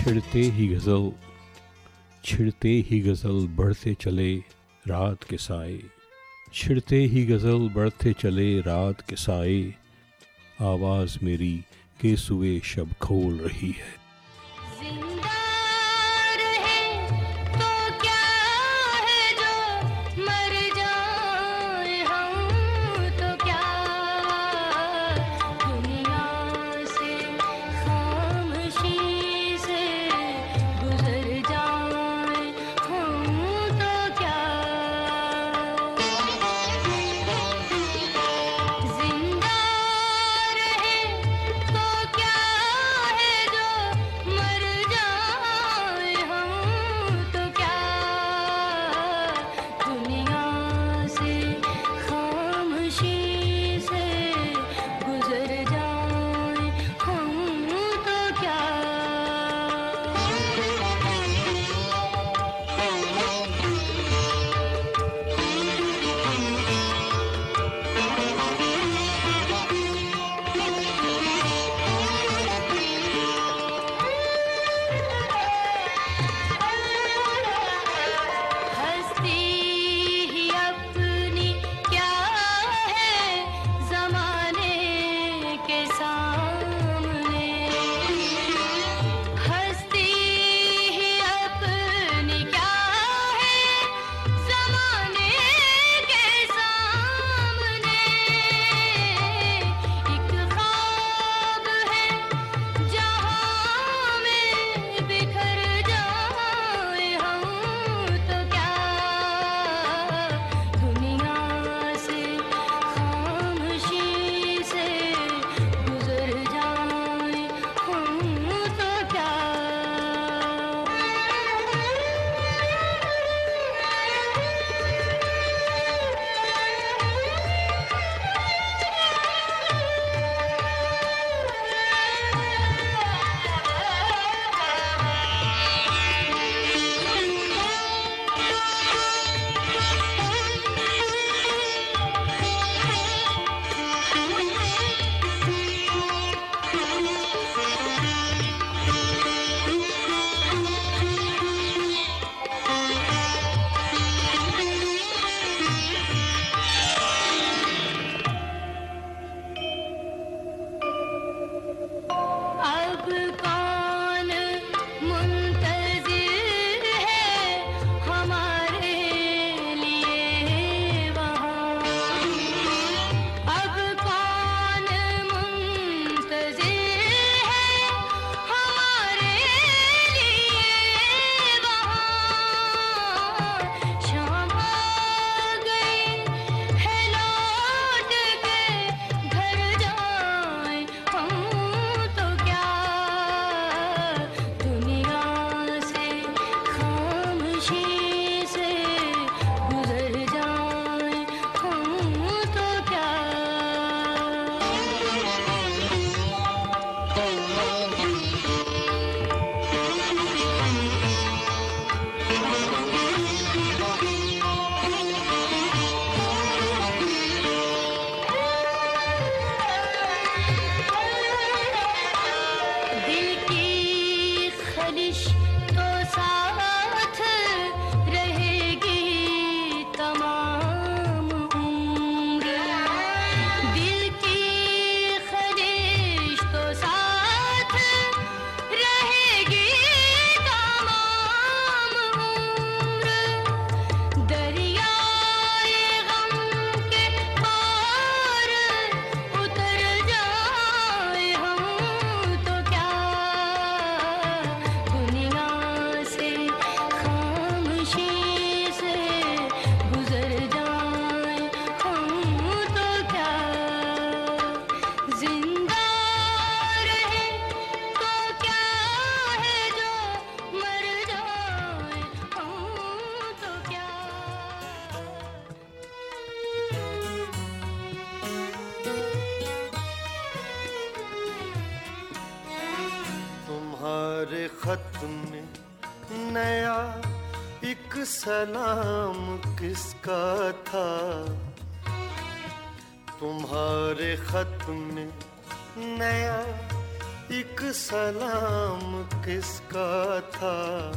छिड़ते ही गज़ल, छिड़ते ही गज़ल बढ़ते चले रात के साए। छिड़ते ही गज़ल बढ़ते चले रात के साए। आवाज़ मेरी के सुए शब खोल रही है। खत नया एक सलाम किसका था? तुम्हारे खत में नया एक सलाम किसका था?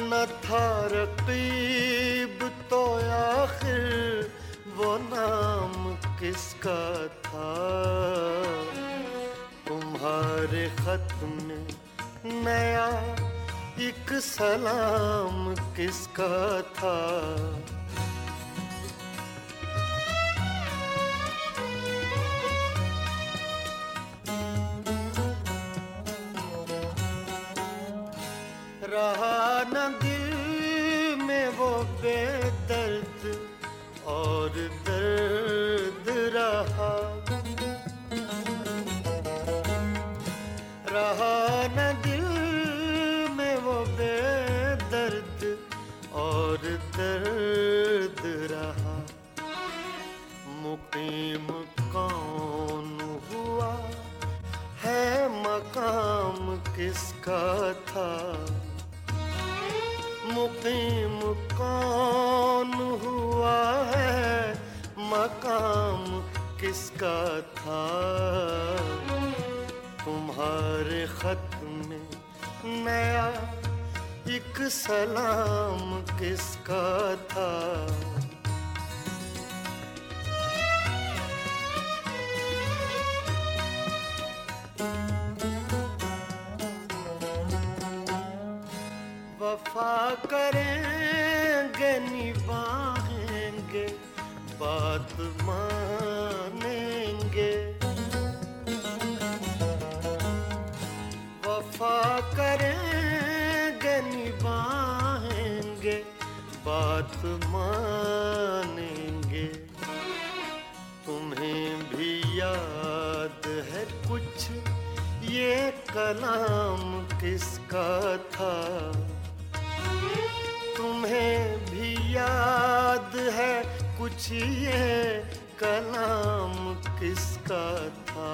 न था रकीब तो आखिर वो नाम किसका था? तुम्हारे खत में नया एक सलाम किसका था? रहा नया एक सलाम किसका था? वफा करेंगे निभाएँगे बात मानेंगे कलाम किसका था? तुम्हें भी याद है कुछ ये कलाम किसका था?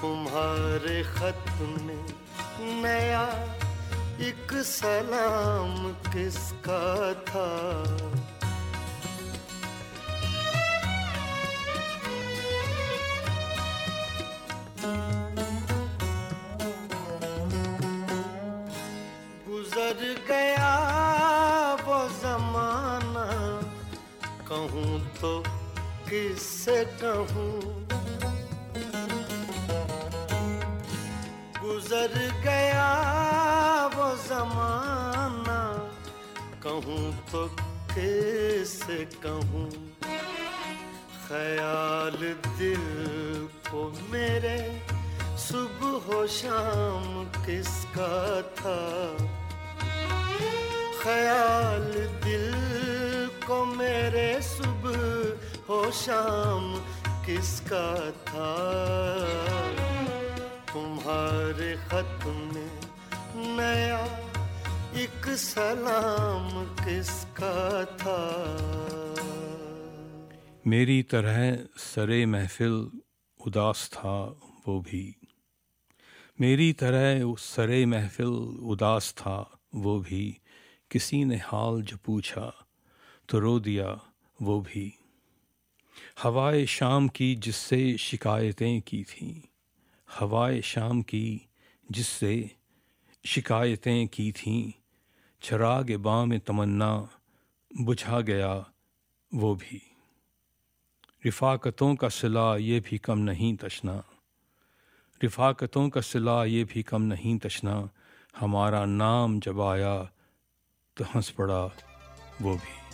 तुम्हारे खत में नया एक सलाम किसका था? कहूँ तो किससे कहूँ? गुजर गया वो जमाना, कहूँ तो किससे कहूँ? ख्याल दिल को मेरे, सुबह शाम किसका था? ख्याल दिल को मेरे सुबह हो शाम किसका था? तुम्हारे खत में नया एक सलाम किसका था? मेरी तरह सरे महफिल उदास था वो भी। मेरी तरह उस सरे महफिल उदास था वो भी। किसी ने हाल जो पूछा तो रो दिया वो भी। हवाए शाम की जिससे शिकायतें की थीं। हवाए शाम की जिससे शिकायतें की थीं। चराग बाम तमन्ना बुझा गया वो भी। रिफाकतों का सिला ये भी कम नहीं तशना। रिफाकतों का सिला ये भी कम नहीं तशना। हमारा नाम जब आया तो हंस पड़ा वो भी।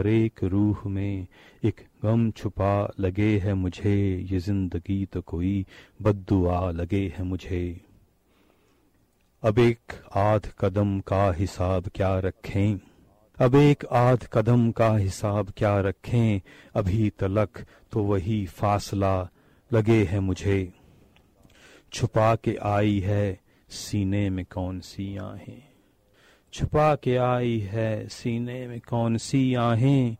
तरह हर एक रूह में एक गम छुपा लगे है मुझे, ये ज़िंदगी तो कोई बद्दुआ लगे है मुझे। अब एक आध कदम का हिसाब क्या रखें? अब एक आध कदम का हिसाब क्या रखें? अभी तलक तो वही फासला लगे है मुझे। छुपा के आई है, सीने में कौन सी आहें छुपा के आई है सीने में कौन सी आहें?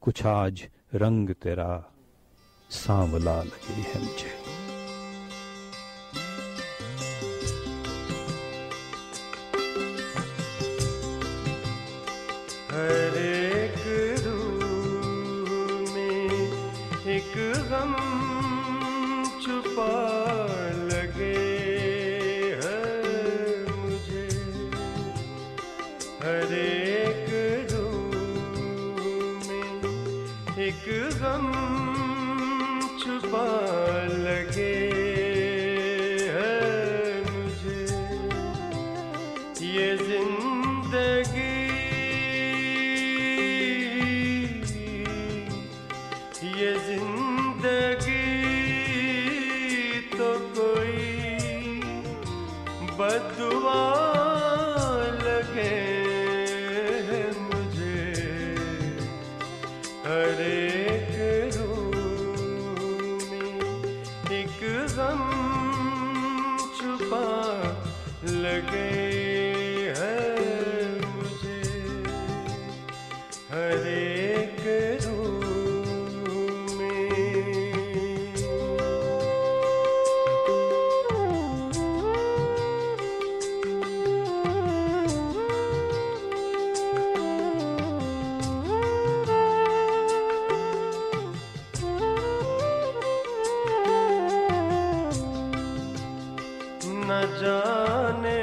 कुछ आज रंग तेरा सांवला लगे है मुझे। हर बदुआ न जाने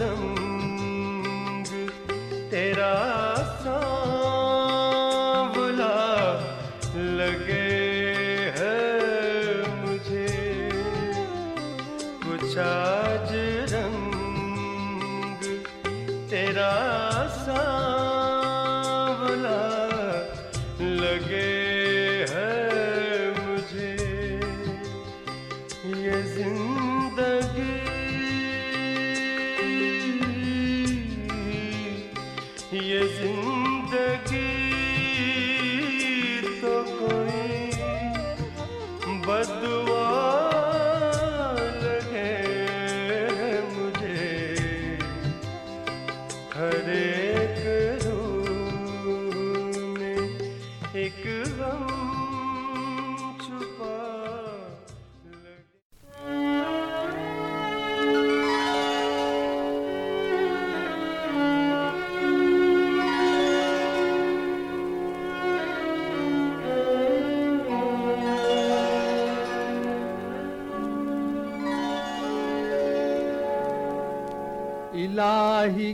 रंग तेरा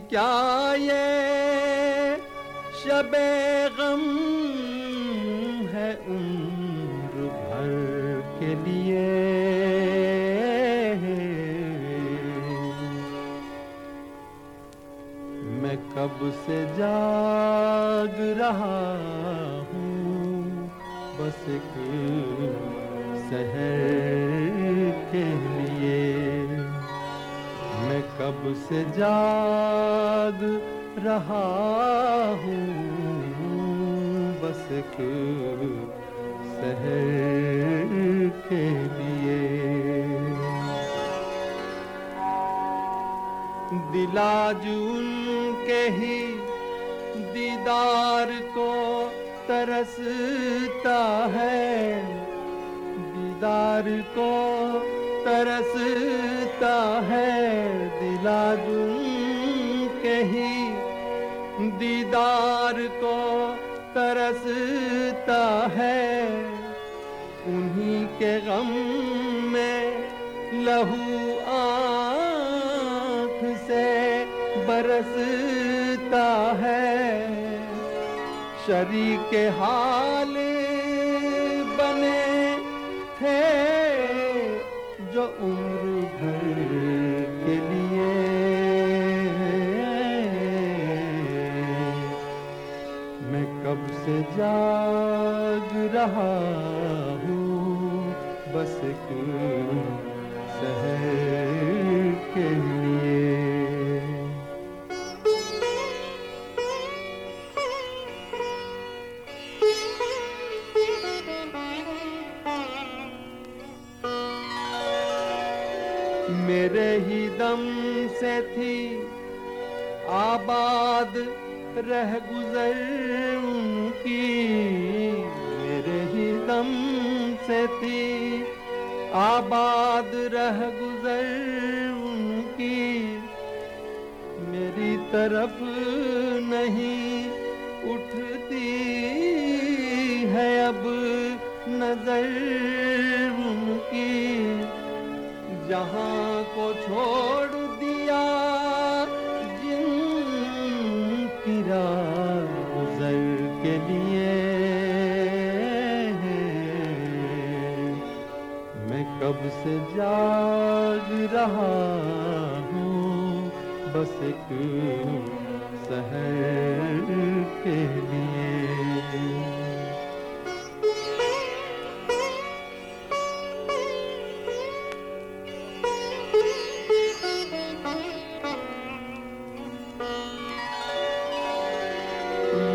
क्या ये शबे गम है उम्र भर के लिए? मैं कब से जाग रहा हूँ, बस एक शहर के लिए। मैं कब से जाग रहा हूँ बस एक शहर के लिए। दिलाजून के ही दीदार को तरसता है, दीदार को तरसता है दिलाजुम के ही दीदार को तरसता है। उन्हीं के गम में लहू आँख से बरसता है। शरीर के हाल रहा हूँ बस के लिए। मेरे ही दम से थी आबाद रह गुजर उनकी। कसम से थी। आबाद रह गुजर उनकी। मेरी तरफ़ नहीं उठती है अब नज़र उनकी। जहाँ को छोड़ से जाग रहा हूँ, बस एक शहर के लिए।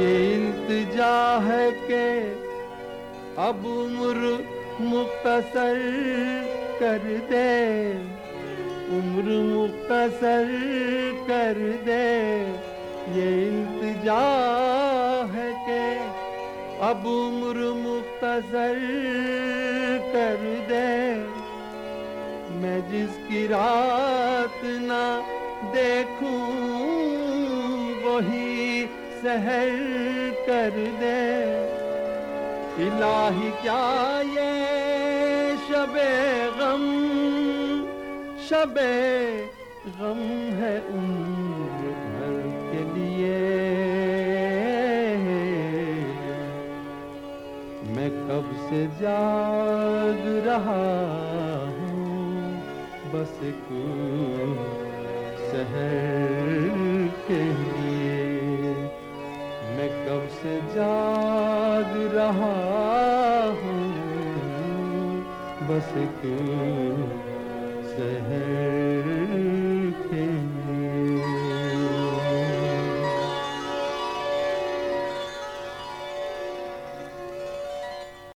इल्तिजा है के अब उम्र मुख्तसर कर दे। उम्र मुख्तसर कर दे। ये इल्तिजा है के अब उम्र मुख्तसर कर दे। मैं जिसकी रात ना देखूँ, वही सहर कर दे। इलाही क्या ये शबे गम शबे गम है उम्र भर के लिए। मैं कब से जाग रहा हूँ, बस शहर के लिए। मैं कब से जाग रहा बस एक शहर के लिए